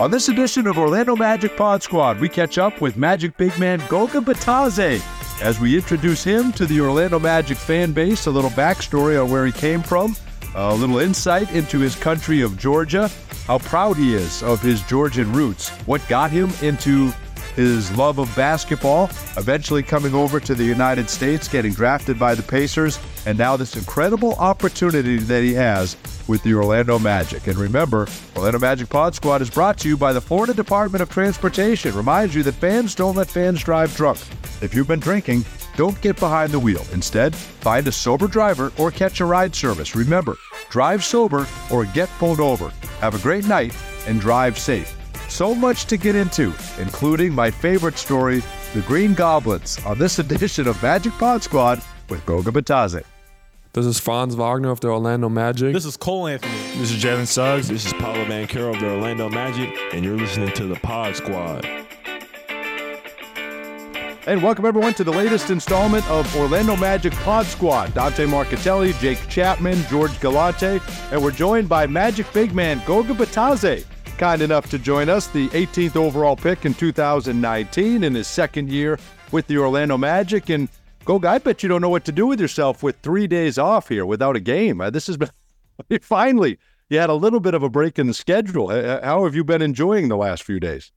On this edition of Orlando Magic Pod Squad, we catch up with Magic big man Goga Bitadze as we introduce him to the Orlando Magic fan base, a little backstory on where he came from, a little insight into his country of Georgia, how proud he is of his Georgian roots, what got him into his love of basketball, eventually coming over to the United States, getting drafted by the Pacers, and now this incredible opportunity that he has with the Orlando Magic. And remember, Orlando Magic Pod Squad is brought to you by the Florida Department of Transportation. Reminds you that fans don't let fans drive drunk. If you've been drinking, don't get behind the wheel. Instead, find a sober driver or catch a ride service. Remember, drive sober or get pulled over. Have a great night and drive safe. So much to get into, including my favorite story, the Green Goblins, on this edition of Magic Pod Squad with Goga Bitadze. This is Franz Wagner of the Orlando Magic. This is Cole Anthony. This is Jalen Suggs. This is Paolo Banchero of the Orlando Magic, and you're listening to the Pod Squad. And welcome everyone to the latest installment of Orlando Magic Pod Squad. Dante Marchitelli, Jake Chapman, George Galante, and we're joined by Magic big man Goga Bitadze kind enough to join us, the 18th overall pick in 2019 in his second year with the Orlando Magic. And go, I bet you don't know what to do with yourself with three days off here without a game. Uh, this has been finally, you had a little bit of a break in the schedule. How have you been enjoying the last few days?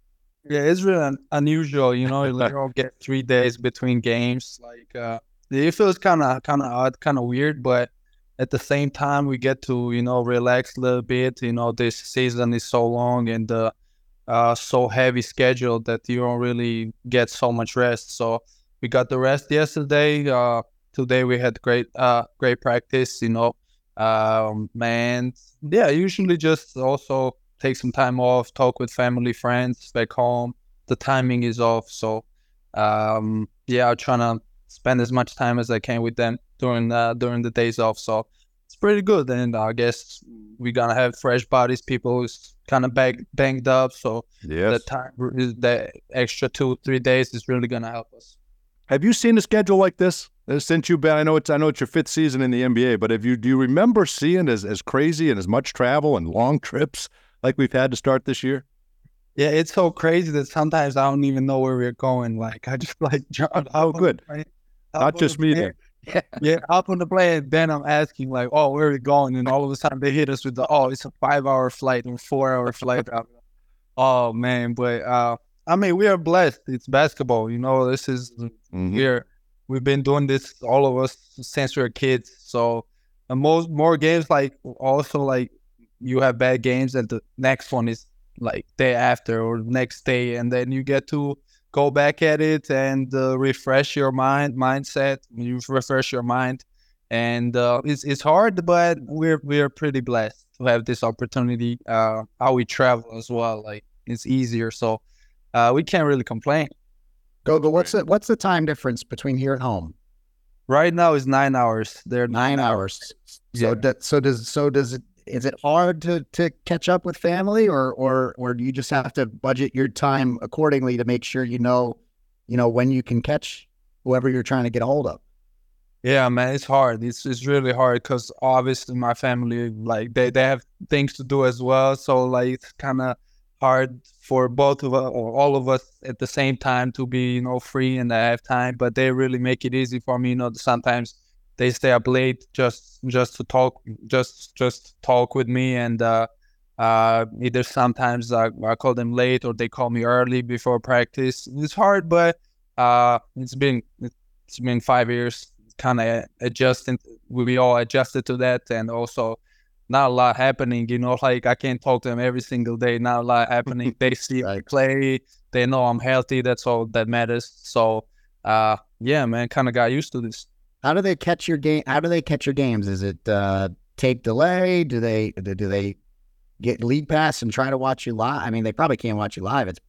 Yeah, it's really unusual. You know, you don't get three days between games. Like, uh, it feels kind of kind of odd, kind of weird, but at the same time we get to you know relax a little bit you know this season is so long and uh, uh, so heavy schedule that you don't really get so much rest so we got the rest yesterday uh, today we had great uh, great practice you know um, and yeah usually just also take some time off talk with family friends back home the timing is off so um, yeah i'm trying to spend as much time as i can with them during uh, during the days off. So it's pretty good. And I guess we're gonna have fresh bodies, people who's kind of bang, banged up. So yes. the time, the extra two three days is really gonna help us. Have you seen a schedule like this uh, since you've been? I know it's I know it's your fifth season in the NBA, but have you do you remember seeing as as crazy and as much travel and long trips like we've had to start this year? Yeah, it's so crazy that sometimes I don't even know where we're going. Like I just like jump. Oh, good. Not just me there. Yeah, yeah. Up on the plane, then I'm asking like, "Oh, where are we going?" And all of a sudden they hit us with the, "Oh, it's a five-hour flight or four-hour flight." oh man, but uh, I mean, we are blessed. It's basketball, you know. This is mm-hmm. we're we've been doing this all of us since we were kids. So, and most more games like also like you have bad games, and the next one is like day after or next day, and then you get to go back at it and uh, refresh your mind mindset you refresh your mind and uh, it's, it's hard but we're we're pretty blessed to have this opportunity uh, how we travel as well like it's easier so uh, we can't really complain Goga, what's the what's the time difference between here and home? Right now is nine hours. They're nine, nine hours. hours. So yeah. that so does so does it is it hard to to catch up with family or or or do you just have to budget your time accordingly to make sure you know you know when you can catch whoever you're trying to get a hold of yeah man it's hard it's it's really hard because obviously my family like they, they have things to do as well so like it's kind of hard for both of us or all of us at the same time to be you know free and I have time but they really make it easy for me you know sometimes they stay up late just just to talk just just talk with me and uh, uh, either sometimes I, I call them late or they call me early before practice. It's hard but uh, it's been it's been five years kind of adjusting we all adjusted to that and also not a lot happening you know like i can't talk to them every single day not a lot happening they see I play they know i'm healthy that's all that matters so uh yeah man kind of got used to this how do they catch your game? How do they catch your games? Is it uh, tape delay? Do they do they get league pass and try to watch you live? I mean, they probably can't watch you live. It's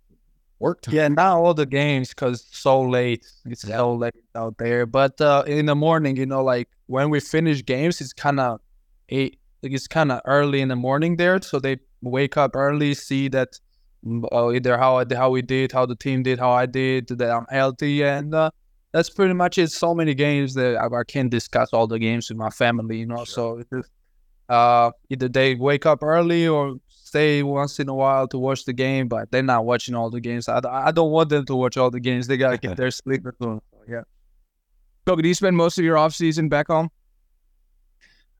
work time. Yeah, not all the games because so late. It's so late out there. But uh, in the morning, you know, like when we finish games, it's kind of eight. Like it's kind of early in the morning there, so they wake up early, see that uh, either how I, how we did, how the team did, how I did, that I'm healthy, and uh, that's pretty much it. So many games that I, I can't discuss all the games with my family, you know. Sure. So uh, either they wake up early or stay once in a while to watch the game, but they're not watching all the games. I, I don't want them to watch all the games. They gotta get their sleep. Yeah. So, do you spend most of your off season back home?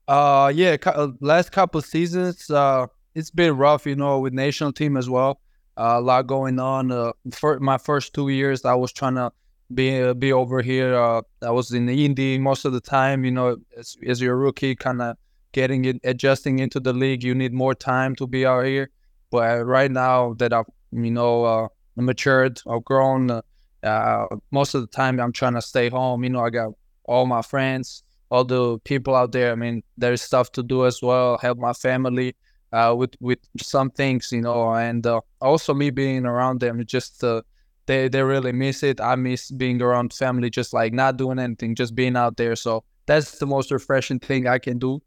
Uh, yeah. Cu- last couple seasons, uh, it's been rough, you know, with national team as well. Uh, a lot going on. Uh, for my first two years, I was trying to be uh, be over here. Uh, I was in the Indy most of the time. You know, as, as you're rookie, kind of getting it, adjusting into the league, you need more time to be out here. But right now that I've, you know, uh, matured, I've grown. Uh, uh, most of the time, I'm trying to stay home. You know, I got all my friends, all the people out there. I mean, there's stuff to do as well. Help my family uh, with with some things, you know, and uh, also me being around them. Just uh, they they really miss it. I miss being around family, just like not doing anything, just being out there. So that's the most refreshing thing I can do.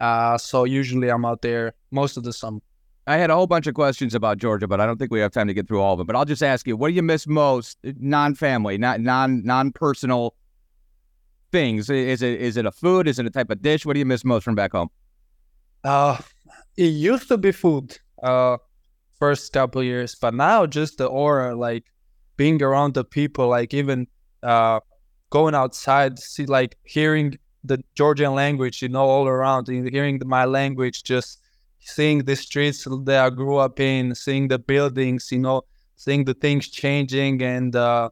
Uh, so usually I'm out there most of the summer. I had a whole bunch of questions about Georgia, but I don't think we have time to get through all of them. But I'll just ask you, what do you miss most, non-family, not non non-personal things? Is it is it a food? Is it a type of dish? What do you miss most from back home? Uh, it used to be food, uh, first couple years, but now just the aura, like being around the people, like even uh, going outside, see like hearing the Georgian language, you know, all around, hearing my language, just seeing the streets that I grew up in, seeing the buildings, you know, seeing the things changing and uh,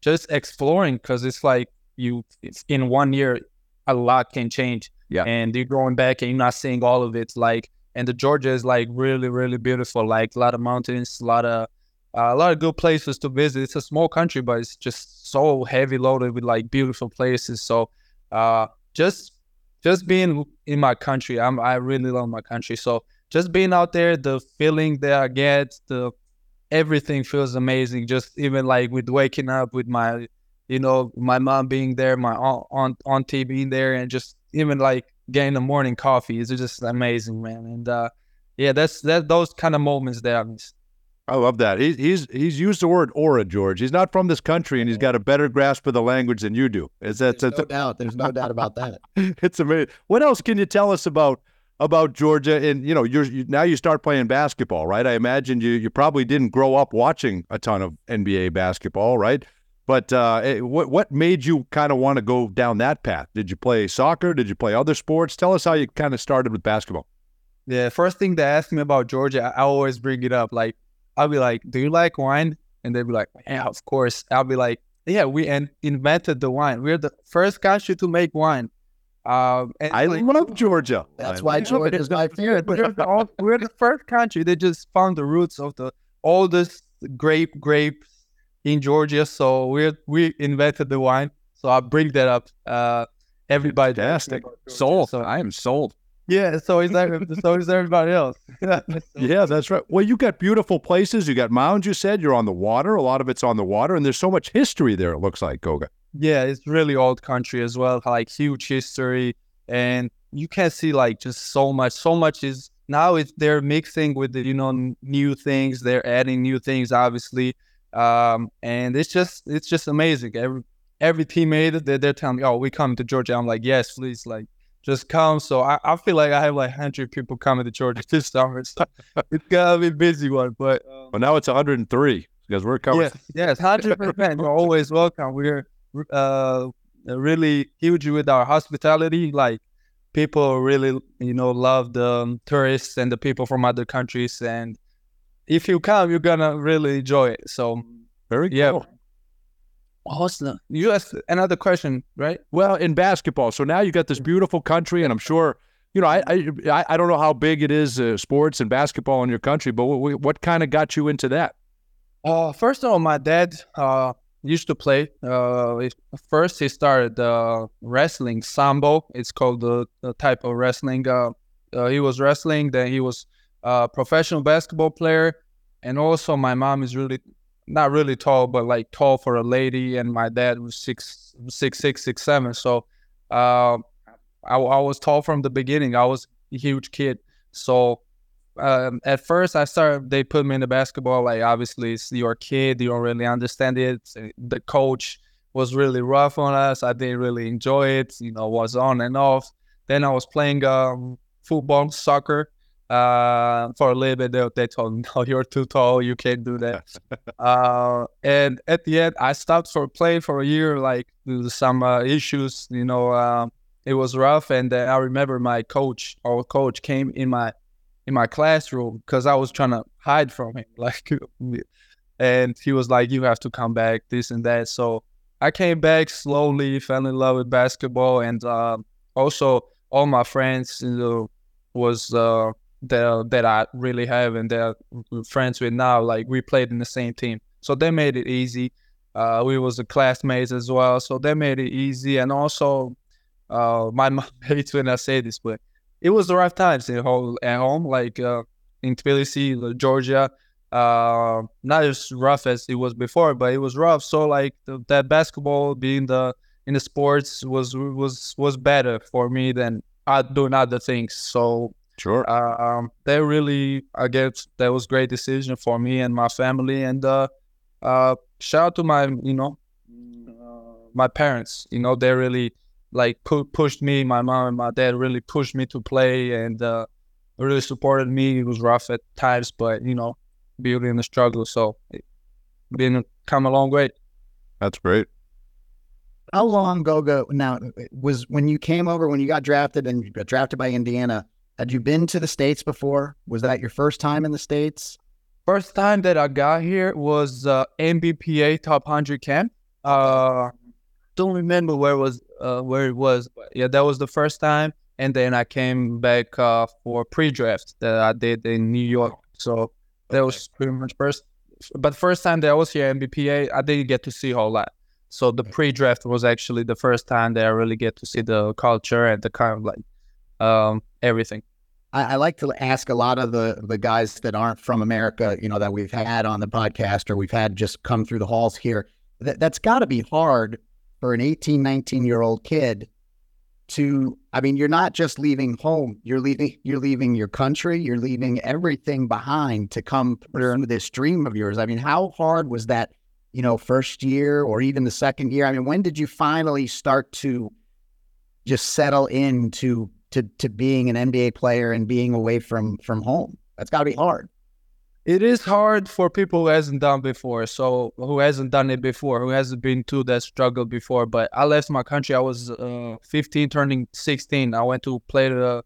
just exploring because it's like you, in one year, a lot can change. Yeah. And you're going back and you're not seeing all of it. Like, and the Georgia is like really, really beautiful. Like a lot of mountains, a lot of uh, a lot of good places to visit. It's a small country, but it's just so heavy loaded with like beautiful places. So uh, just just being in my country, I'm I really love my country. So just being out there, the feeling that I get, the everything feels amazing. Just even like with waking up with my, you know, my mom being there, my aunt, aunt auntie being there, and just even like getting the morning coffee is just amazing, man. And uh, yeah, that's that those kind of moments that I miss. I love that. He's he's he's used the word aura, George. He's not from this country, and he's got a better grasp of the language than you do. Is that There's no doubt. There's no doubt about that. it's amazing. What else can you tell us about about Georgia? And you know, you're you, now you start playing basketball, right? I imagine you you probably didn't grow up watching a ton of NBA basketball, right? But uh, eh, what what made you kind of want to go down that path? Did you play soccer? Did you play other sports? Tell us how you kind of started with basketball. Yeah, first thing they ask me about Georgia, I always bring it up. Like, I'll be like, "Do you like wine?" And they'll be like, "Yeah, of course." I'll be like, "Yeah, we in- invented the wine. We're the first country to make wine." Um, and I like, love Georgia. That's I why Georgia it. is my favorite. we're the, we're the first country. They just found the roots of the oldest grape grapes in Georgia. So we we invented the wine. So I bring that up. Uh, everybody Fantastic. Sold. So I am sold. yeah, so is that, so is everybody else. Yeah, that's right. Well, you got beautiful places. You got mountains. You said you're on the water. A lot of it's on the water, and there's so much history there. It looks like Goga. Yeah, it's really old country as well, like huge history, and you can see like just so much. So much is now it's they're mixing with the you know new things. They're adding new things, obviously, um, and it's just it's just amazing. Every every teammate they're, they're telling me, "Oh, we come to Georgia." I'm like, "Yes, please, like just come." So I, I feel like I have like hundred people coming to Georgia this summer. So it's gonna be a busy one, but. Um, Well, now it's 103 because we're coming. Yes, yes, hundred percent. You're always welcome. We're uh really huge with our hospitality. Like people really, you know, love the um, tourists and the people from other countries. And if you come, you're gonna really enjoy it. So Very yeah. cool. What's the you asked another question, right? Well, in basketball, so now you got this beautiful country, and I'm sure, you know, I I, I- I don't know how big it is, uh, sports and basketball in your country, but what, what kind of got you into that? Uh, first of all, my dad uh used to play. Uh, first he started uh wrestling sambo. It's called the, the type of wrestling. Uh, uh, he was wrestling. Then he was a professional basketball player, and also my mom is really not really tall, but like tall for a lady. And my dad was six six six six seven. So, uh, I, I was tall from the beginning. I was a huge kid. So um, at first I started they put me in the basketball like obviously it's your kid you don't really understand it the coach was really rough on us I didn't really enjoy it you know was on and off then I was playing um, football soccer Uh, for a little bit, they, they told me, "No, you're too tall. You can't do that." uh, and at the end, I stopped for playing for a year, like some uh, issues. You know, uh, it was rough. And I remember my coach, our coach, came in my in my classroom because I was trying to hide from him, like, and he was like, "You have to come back, this and that." So I came back slowly, fell in love with basketball, and uh, also all my friends you know, was uh, that that I really have and that I'm friends with now. Like we played in the same team, so they made it easy. Uh, we was classmates as well, so they made it easy. And also, uh, my mom hates when I say this, but it was the rough times at home. At home, like uh, in Tbilisi, Georgia. Uh, not as rough as it was before, but it was rough. So like the, that basketball being the in the sports was was was better for me than uh, doing other things. So Sure. um, they really, I guess, that was great decision for me and my family. And uh, uh, shout out to my, you know, uh, my parents. You know, they really like pu- pushed me. My mom and my dad really pushed me to play and uh, really supported me. It was rough at times, but you know, beauty in the struggle. So, it, been come a long way. That's great. How long Goga now was when you came over when you got drafted and you got drafted by Indiana? Had you been to the states before? Was that your first time in the states? First time that I got here was uh, NBPA Top 100 camp. Uh, don't remember where it was uh, where it was, but yeah, that was the first time. And then I came back uh, for pre-draft that I did in New York. So that was pretty much first. But first time that I was here NBPA, I didn't get to see a whole lot. So the pre-draft was actually the first time that I really get to see the culture and the kind of like um, everything. I, I like to ask a lot of the the guys that aren't from America, you know, that we've had on the podcast or we've had just come through the halls here. That that's got to be hard for an 18, 19 year old kid to. I mean, you're not just leaving home. You're leaving. You're leaving your country. You're leaving everything behind to come pursue this dream of yours. I mean, how hard was that? You know, first year or even the second year. I mean, when did you finally start to just settle into to to being an NBA player and being away from from home. That's got to be hard. It is hard for people who hasn't done before. So who hasn't done it before, who hasn't been to that struggle before. But I left my country. I was uh, 15, turning 16. I went to play the,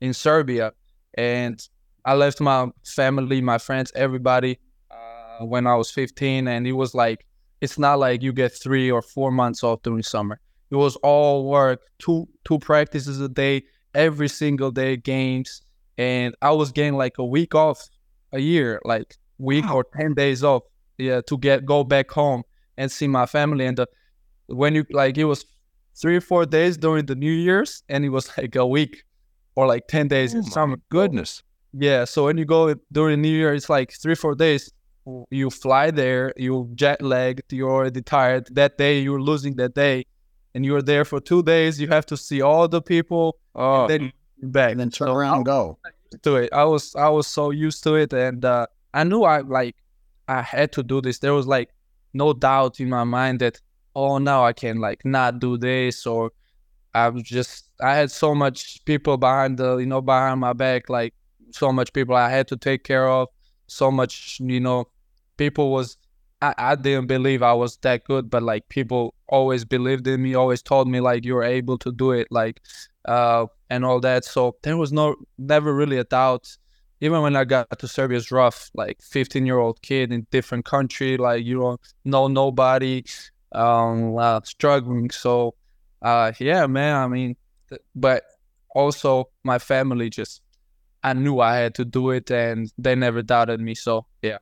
in Serbia, and I left my family, my friends, everybody uh, when I was 15. And it was like it's not like you get three or four months off during summer. It was all work, two two practices a day, every single day games and i was getting like a week off a year like week wow. or 10 days off yeah to get go back home and see my family and the, when you like it was three or four days during the new year's and it was like a week or like 10 days oh in summer goodness yeah so when you go during new year it's like three four days you fly there you jet lagged you're already tired that day you're losing that day and you're there for two days. You have to see all the people, oh. and then back, and then turn so around and go. To it, I was I was so used to it, and uh, I knew I like I had to do this. There was like no doubt in my mind that oh now I can like not do this or I was just I had so much people behind the you know behind my back like so much people I had to take care of so much you know people was I, I didn't believe I was that good, but like people always believed in me, always told me like you're able to do it, like uh and all that. So there was no never really a doubt. Even when I got to Serbia, rough. Like 15 year old kid in different country, like you don't know nobody, um, uh, struggling. So uh yeah, man. I mean, th- but also my family just I knew I had to do it, and they never doubted me. So yeah.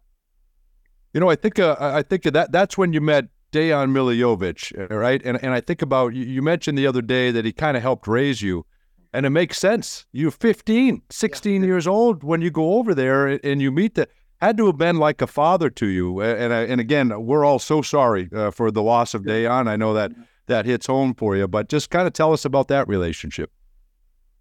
You know, I think uh, I think that that's when you met Dejan Milojevic, right? And and I think about you mentioned the other day that he kind of helped raise you. And it makes sense. You're 15, 16 yeah. years old when you go over there and you meet the had to have been like a father to you. And and again, we're all so sorry uh, for the loss of Dejan. I know that that hits home for you, but just kind of tell us about that relationship.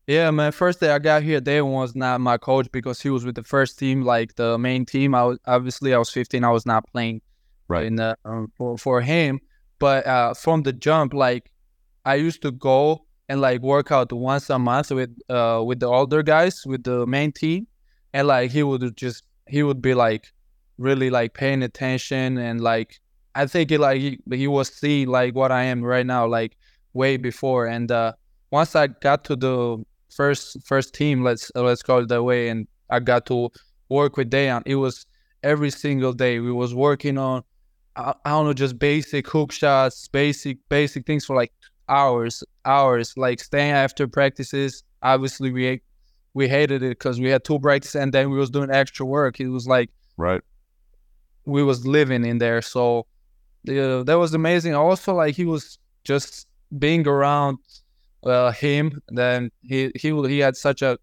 Yeah, man. First day I got here, Day was not my coach because he was with the first team, like the main team. I was obviously I was 15, I was not playing right in the, um, for for him. But uh, from the jump, like I used to go and like work out once a month with uh with the older guys with the main team, and like he would just he would be like really like paying attention and like I think it like he, he was seeing like what I am right now like way before and uh once I got to the first first team let's let's call it that way and I got to work with Dejan it was every single day. We was working on I, I don't know just basic hook shots basic basic things for like hours hours like staying after practices. Obviously we we hated it because we had two breaks and then we was doing extra work. It was like Right. we was living in there. So uh, that was amazing. Also like he was just being around uh, him then he he he had such a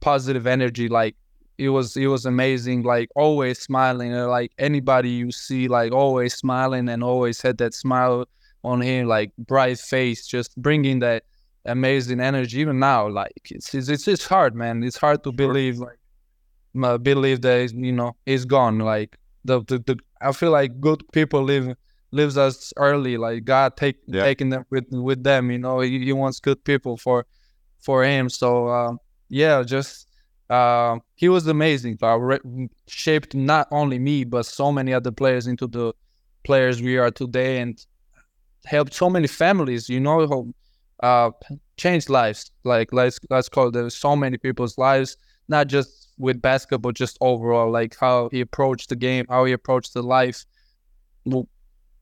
positive energy like it was it was amazing like always smiling uh, like anybody you see like always smiling and always had that smile on him like bright face just bringing that amazing energy even now like it's it's, it's just hard man. It's hard to believe like believe that you know he's gone like the, the the i feel like good people live lives us early like god take Yeah. taking them with with them you know he, he wants good people for for him. So uh, yeah just uh, he was amazing uh, re- shaped not only me but so many other players into the players we are today and helped so many families you know uh changed lives. Like let's let's call it there's so many people's lives not just with basketball just overall like how he approached the game how he approached the life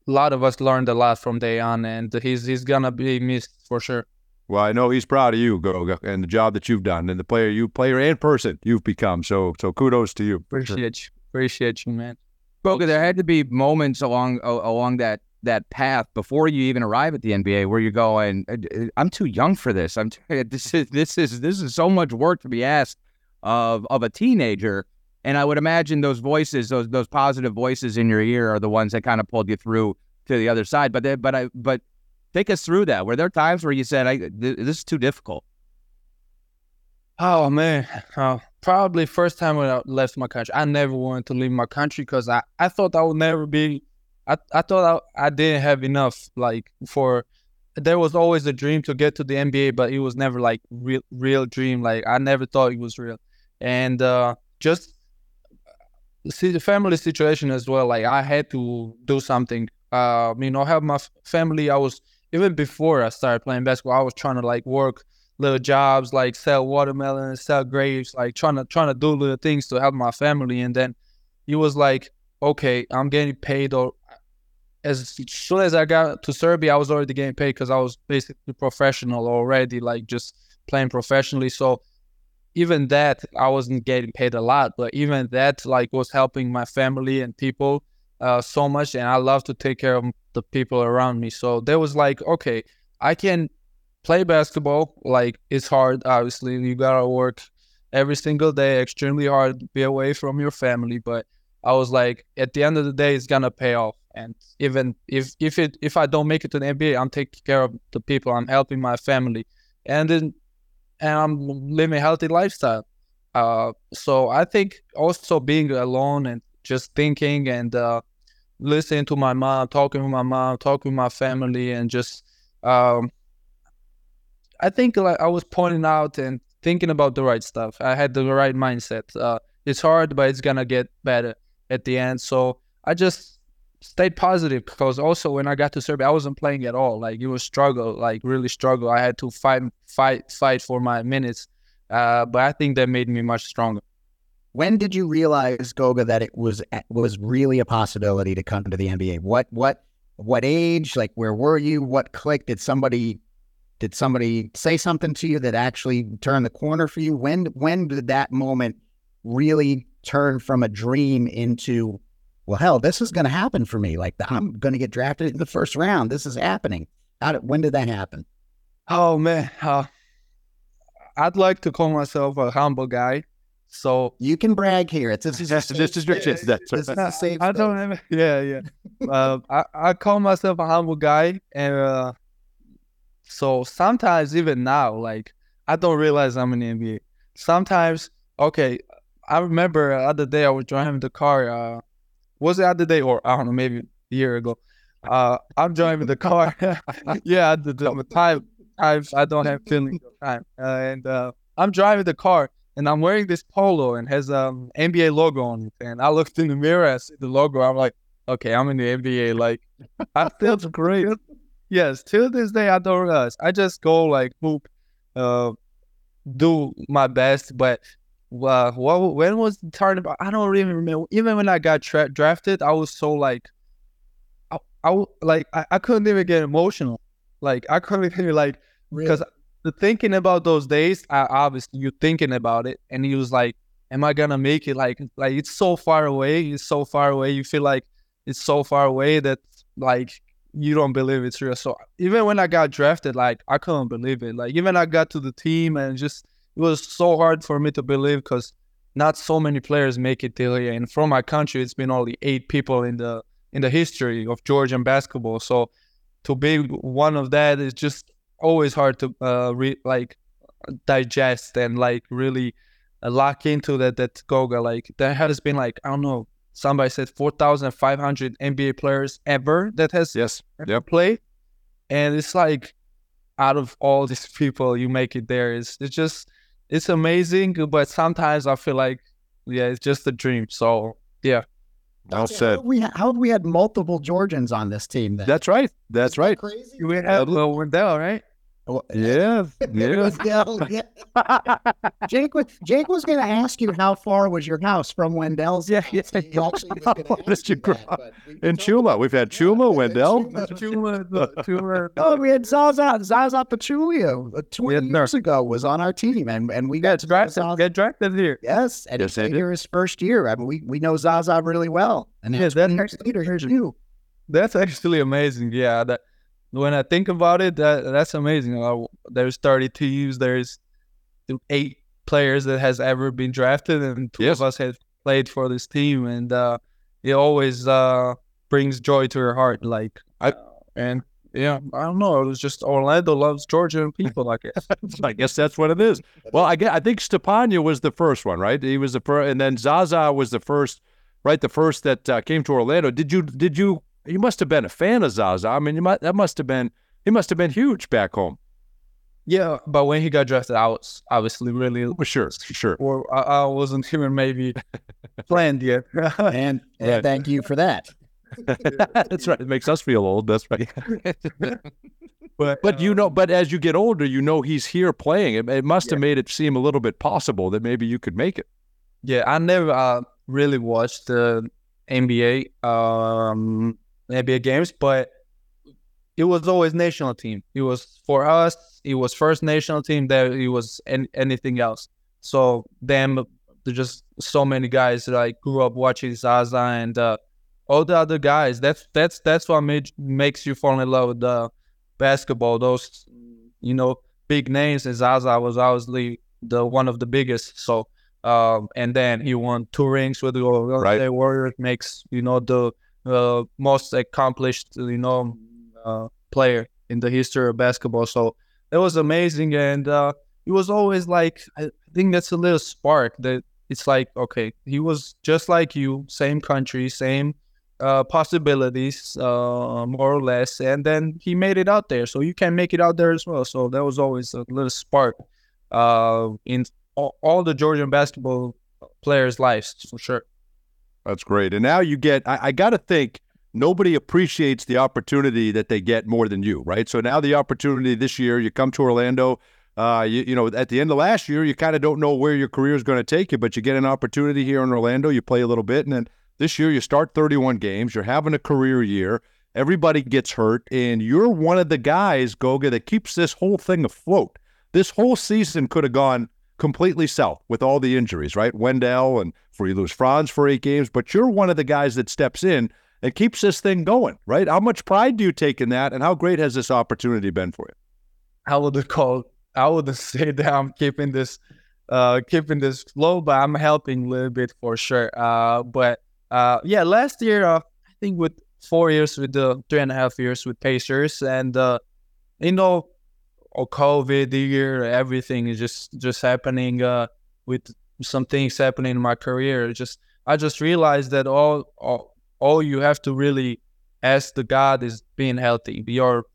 a lot of us learned a lot from Dejan and he's he's gonna be missed for sure Well, I know he's proud of you, Goga, and the job that you've done, and the player you, player and person you've become. So, so kudos to you. appreciate you appreciate you man Goga, there had to be moments along along that that path before you even arrive at the NBA where you're going, "Uh, I'm too young for this. I'm too, this is this is this is so much work to be asked of of a teenager. And I would imagine those voices, those those positive voices in your ear, are the ones that kind of pulled you through to the other side. But they, but I but take us through that. Were there times where you said, I, th- "This is too difficult"? Oh man, uh, probably first time when I left my country. I never wanted to leave my country because I, I thought I would never be. I, I thought I, I didn't have enough like for. There was always a dream to get to the NBA, but it was never like real real dream. Like I never thought it was real, and uh, just see the family situation as well. Like I had to do something. Uh, you know, help my f- family. I was even before I started playing basketball. I was trying to like work little jobs like sell watermelons, sell grapes, like trying to trying to do little things to help my family. And then he was like, "Okay, I'm getting paid." Or as soon as I got to Serbia, I was already getting paid because I was basically professional already, like just playing professionally. So even that, I wasn't getting paid a lot, but even that, like, was helping my family and people uh, so much. And I love to take care of the people around me. So there was like, okay, I can play basketball. Like it's hard, obviously. You gotta work every single day, extremely hard, be away from your family. But I was like, at the end of the day, it's gonna pay off. And even if if it if I don't make it to the NBA, I'm taking care of the people. I'm helping my family, and then and I'm living a healthy lifestyle. Uh, so I think also being alone and just thinking and uh, listening to my mom, talking with my mom, talking with my family, and just um, I think like I was pointing out and thinking about the right stuff. I had the right mindset. Uh, it's hard, but it's gonna get better at the end. So I just stayed positive because also when I got to Serbia, I wasn't playing at all. Like it was struggle, like really struggle. I had to fight, fight, fight for my minutes. Uh, but I think that made me much stronger. When did you realize, Goga, that it was was really a possibility to come to the NBA? What what what age? Like where were you? What clicked? Did somebody did somebody say something to you that actually turned the corner for you? When when did that moment really turn from a dream into well, hell, this is going to happen for me. Like I'm going to get drafted in the first round. This is happening. How did, when did that happen? Oh man, uh, I'd like to call myself a humble guy. So You can brag here. It's this is This is this is that's this is a safe I space. don't have. Yeah, yeah. uh, I I call myself a humble guy, and uh, so sometimes even now, like I don't realize I'm in the NBA. Sometimes, okay, I remember the other day I was driving the car. Uh, was it the other day or I don't know, maybe a year ago? Uh, I'm driving the car. yeah, the, the time, I I don't have feeling time, uh, and uh, I'm driving the car, and I'm wearing this polo and has um NBA logo on it. And I looked in the mirror, I see the logo. I'm like, okay, I'm in the NBA. Like, I feel great. Yes, till this day, I don't realize. I just go like hoop, uh, do my best. But uh, what when was the tournament? I don't even remember. Even when I got tra- drafted, I was so like, I, I like I, I couldn't even get emotional. Like I couldn't even like because the thinking about those days, I, obviously you're thinking about it, and he was like, "Am I gonna make it?" Like, like it's so far away. It's so far away. You feel like it's so far away that like you don't believe it's real. So even when I got drafted, like I couldn't believe it. Like even I got to the team and just it was so hard for me to believe because not so many players make it till here. And from my country, it's been only eight people in the in the history of Georgian basketball. So to be one of that is just always hard to uh re- like digest and like really uh, lock into that that Goga. Like there has been like I don't know somebody said 4,500 NBA players ever that has Yes. ever Yep. played. And it's like, out of all these people, you make it there. It's, it's just, it's amazing. But sometimes I feel like, yeah, it's just a dream. So, yeah. Well How said. we how we had multiple Georgians on this team then? That's right. That's right. Crazy. We have uh, Wendell, right? Well, Yeah. Yeah. Wendell, yeah. Jake was Jake was going to ask you how far was your house from Wendell's. Yeah, house. yeah. He actually was gonna How ask you that, we In told Chuma, we've had Chuma, Yeah, Wendell. Chuma, the- Chuma, Oh, we had Zaza Zaza Pachulia uh, 20 Yeah, no. years ago was on our team, and and we got get drafted, Zaza- get drafted here. Yes, and Yes, he did. here his first year. I mean, we, we know Zaza really well, and Yeah, that's that's 20 years later. Here's you. That's actually amazing. Yeah, that when I think about it, that that's amazing. Uh, there's 30 teams. There's eight players that has ever been drafted, and two Yes. of us have played for this team, and uh, it always uh, brings joy to your heart. Like, I- uh, and yeah, I don't know. It was just Orlando loves Georgian people, I guess. I guess that's what it is. Well, I, get, I think Stepania was the first one, right? He was the first, and then Zaza was the first, right? The first that uh, came to Orlando. Did you? Did you? You must have been a fan of Zaza. I mean, you might, that must have been. He must have been huge back home. yeah, but when he got drafted, I was obviously really, Well, sure, sure. or I, I wasn't even maybe planned yet. And, and Right. thank you for that. that's right. It makes us feel old. That's right. but But you uh, know, but as you get older, you know he's here playing. It, it must have made it seem a little bit possible that maybe you could make it. Yeah, I never uh, really watched the NBA um, NBA games, but it was always national team. It was for us. It was first national team. There, it was an, anything else. So them, there's just so many guys that I grew up watching Zaza and uh, all the other guys. That's that's that's what made, makes you fall in love with the basketball. Those you know big names, and Zaza was obviously the one of the biggest. So um, and then he won two rings with the Golden Right. Warriors. Makes you know the uh, most accomplished you know uh, player in the history of basketball. So that was amazing, and uh, it was always like I think that's a little spark that it's like okay, he was just like you, same country, same uh, possibilities, uh, more or less, and then he made it out there. So you can make it out there as well. So that was always a little spark uh, in all, all the Georgian basketball players' lives for sure. That's great. And now you get, I, I got to think, nobody appreciates the opportunity that they get more than you, right? So now the opportunity this year, you come to Orlando. Uh, you, you know, at the end of last year, you kind of don't know where your career is going to take you, but you get an opportunity here in Orlando. You play a little bit, and then this year you start 31 games. You're having a career year. Everybody gets hurt, and you're one of the guys, Goga, that keeps this whole thing afloat. This whole season could have gone completely south with all the injuries, right? Wendell and for you lose Franz for eight games, but you're one of the guys that steps in and keeps this thing going, right? How much pride do you take in that, and how great has this opportunity been for you? I would call I wouldn't say that I'm keeping this uh keeping this low, but I'm helping a little bit for sure. Uh but uh yeah, last year uh, I think with four years with the three and a half years with Pacers and uh you know or COVID year, everything is just just happening uh with some things happening in my career. It just I just realized that all all, all you have to really ask the God is being healthy. Your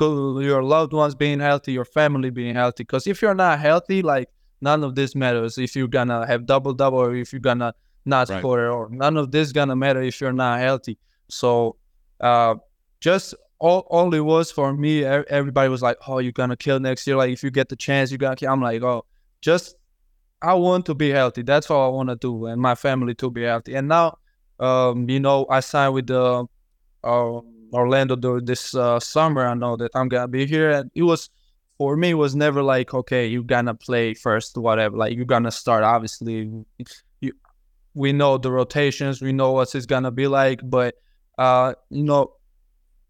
your loved ones being healthy, your family being healthy. Because if you're not healthy, like none of this matters if you're gonna have double double or if you're gonna not Right. score or none of this gonna matter if you're not healthy. So uh just all all it was for me, everybody was like, Oh, you're gonna kill next year. Like if you get the chance, you're gonna kill. I'm like, oh, just I want to be healthy. That's all I want to do, and my family to be healthy. And now, um, you know, I signed with the uh, Orlando this uh, summer. I know that I'm gonna be here, and it was for me. It was never like, okay, you're gonna play first, whatever. Like you're gonna start. Obviously, you, we know the rotations. We know what it's gonna be like, but uh, you know,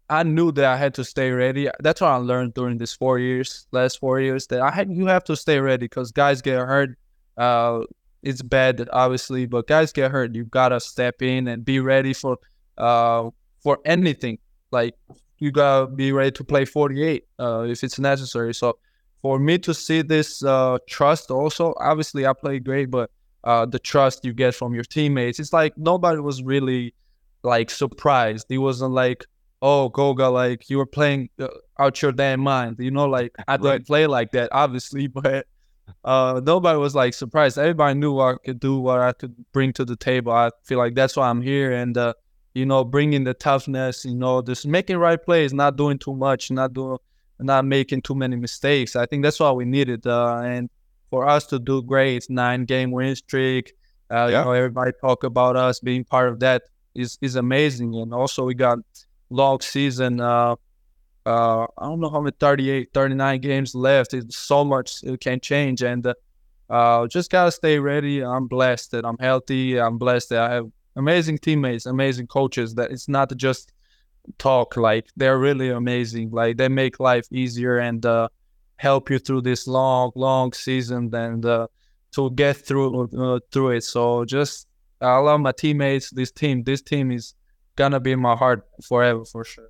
I knew that I had to stay ready. That's what I learned during these four years, last four years, that I had you have to stay ready because guys get hurt. Uh, it's bad, obviously, but guys get hurt. You gotta step in and be ready for uh for anything. Like you gotta be ready to play 48 uh, if it's necessary. So for me to see this uh trust, also, obviously I played great, but uh the trust you get from your teammates, it's like nobody was really like surprised. It wasn't like oh Goga, like you were playing uh, out your damn mind. You know, like I don't play like that, obviously, but uh, nobody was like surprised. Everybody knew what I could do, what I could bring to the table. I feel like that's why I'm here, and uh, you know, bringing the toughness, you know, just making right plays, not doing too much, not doing, not making too many mistakes. I think that's what we needed, uh, and for us to do great, nine game win streak. Uh, Yeah. You know, everybody talk about us being part of that is is amazing, and also we got long season. Uh, uh, I don't know how many 38, 39 games left. It's so much it can change, and uh, uh, just gotta stay ready. I'm blessed that I'm healthy. I'm blessed that I have amazing teammates, amazing coaches. That it's not just talk. Like they're really amazing. Like they make life easier and uh, help you through this long, long season and uh, to get through uh, through it. So just I love my teammates. This team, this team is gonna be in my heart forever for sure.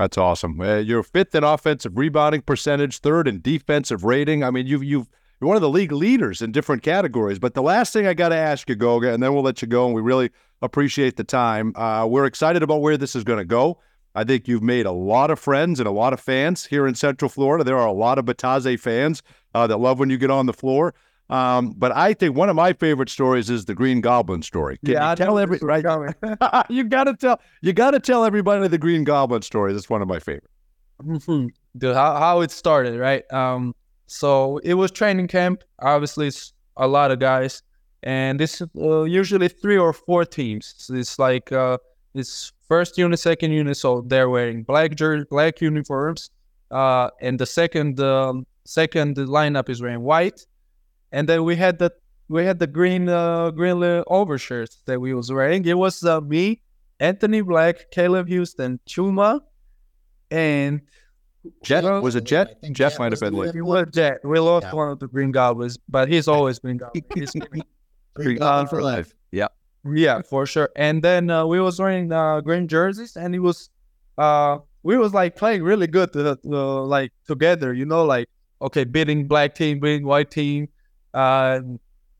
That's awesome. Uh, you're fifth in offensive rebounding percentage, third in defensive rating. I mean, you've you've you're one of the league leaders in different categories. But the last thing I got to ask you, Goga, and then we'll let you go. And we really appreciate the time. Uh, we're excited about where this is going to go. I think you've made a lot of friends and a lot of fans here in Central Florida. There are a lot of Bitadze fans uh, that love when you get on the floor. Um, but I think one of my favorite stories is the Green Goblin story. Can you tell every right? you got to tell you got to tell everybody the Green Goblin story. That's one of my favorites. Mhm. Dude, how, how it started, right? Um, so it was training camp. Obviously, it's a lot of guys, and this uh, usually three or four teams. So it's like uh, it's first unit, second unit. So they're wearing black jersey, black uniforms, uh, and the second um, second lineup is wearing white, and then we had the we had the green uh, green overshirts that we was wearing. It was uh, me, Anthony Black, Caleb Houstan, Chuma, and Jett Well, was it I Jett? think Jeff Jett might have been the- late. He was Jett. We lost Yeah. one of the Green Goblins, but he's always been Goblin. He's- Green Uh, Goblin for life. yeah, yeah, for sure. And then uh, we was wearing uh, green jerseys, and he was, uh, we was like playing really good, to, uh, like together. You know, like okay, beating black team, beating white team. Uh,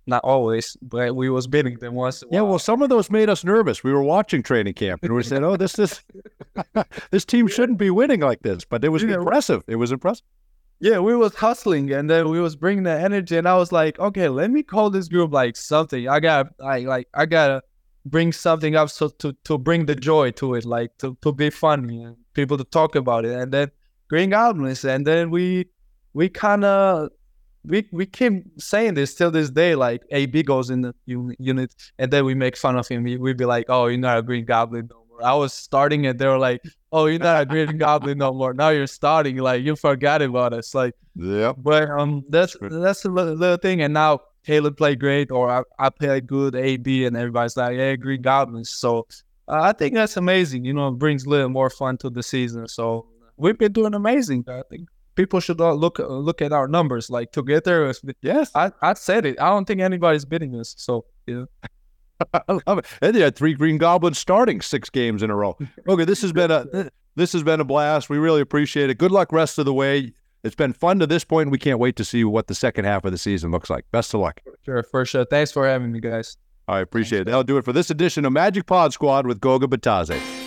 not always, but we was beating them once. Yeah, well, some of those made us nervous. We were watching training camp and we said, "Oh, this this this team shouldn't be winning like this," but it was Yeah. impressive. It was impressive. yeah, we was hustling and then we was bringing the energy and I was like, okay, let me call this group like something. I got like like I gotta bring something up so to to bring the joy to it, like to to be funny and people to talk about it. And then Green Goblins, and then we we kind of we we keep saying this till this day. Like AB goes in the unit, and then we make fun of him. We- We'd be like, "Oh, you're not a Green Goblin no more." I was starting, and they were like, "Oh, you're not a Green Goblin no more. Now you're starting. Like you forgot about us." Like, Yep. but um, that's that's a little, thing. And now Caleb played great, or I, I played good, AB, and everybody's like, "Yeah, Green Goblins." So uh, I think that's amazing. You know, it brings a little more fun to the season. So we've been doing amazing. I think people should look uh, look at our numbers. Like together, Yes, I I said it. I don't think anybody's beating us. So yeah. I love it. And they had three Green Goblins starting six games in a row. Okay, this has been a this has been a blast. We really appreciate it. Good luck rest of the way. It's been fun to this point. We can't wait to see what the second half of the season looks like. Best of luck. Sure, for sure. Thanks for having me, guys. I appreciate it. That'll do it for this edition of Magic Pod Squad with Goga Bitadze.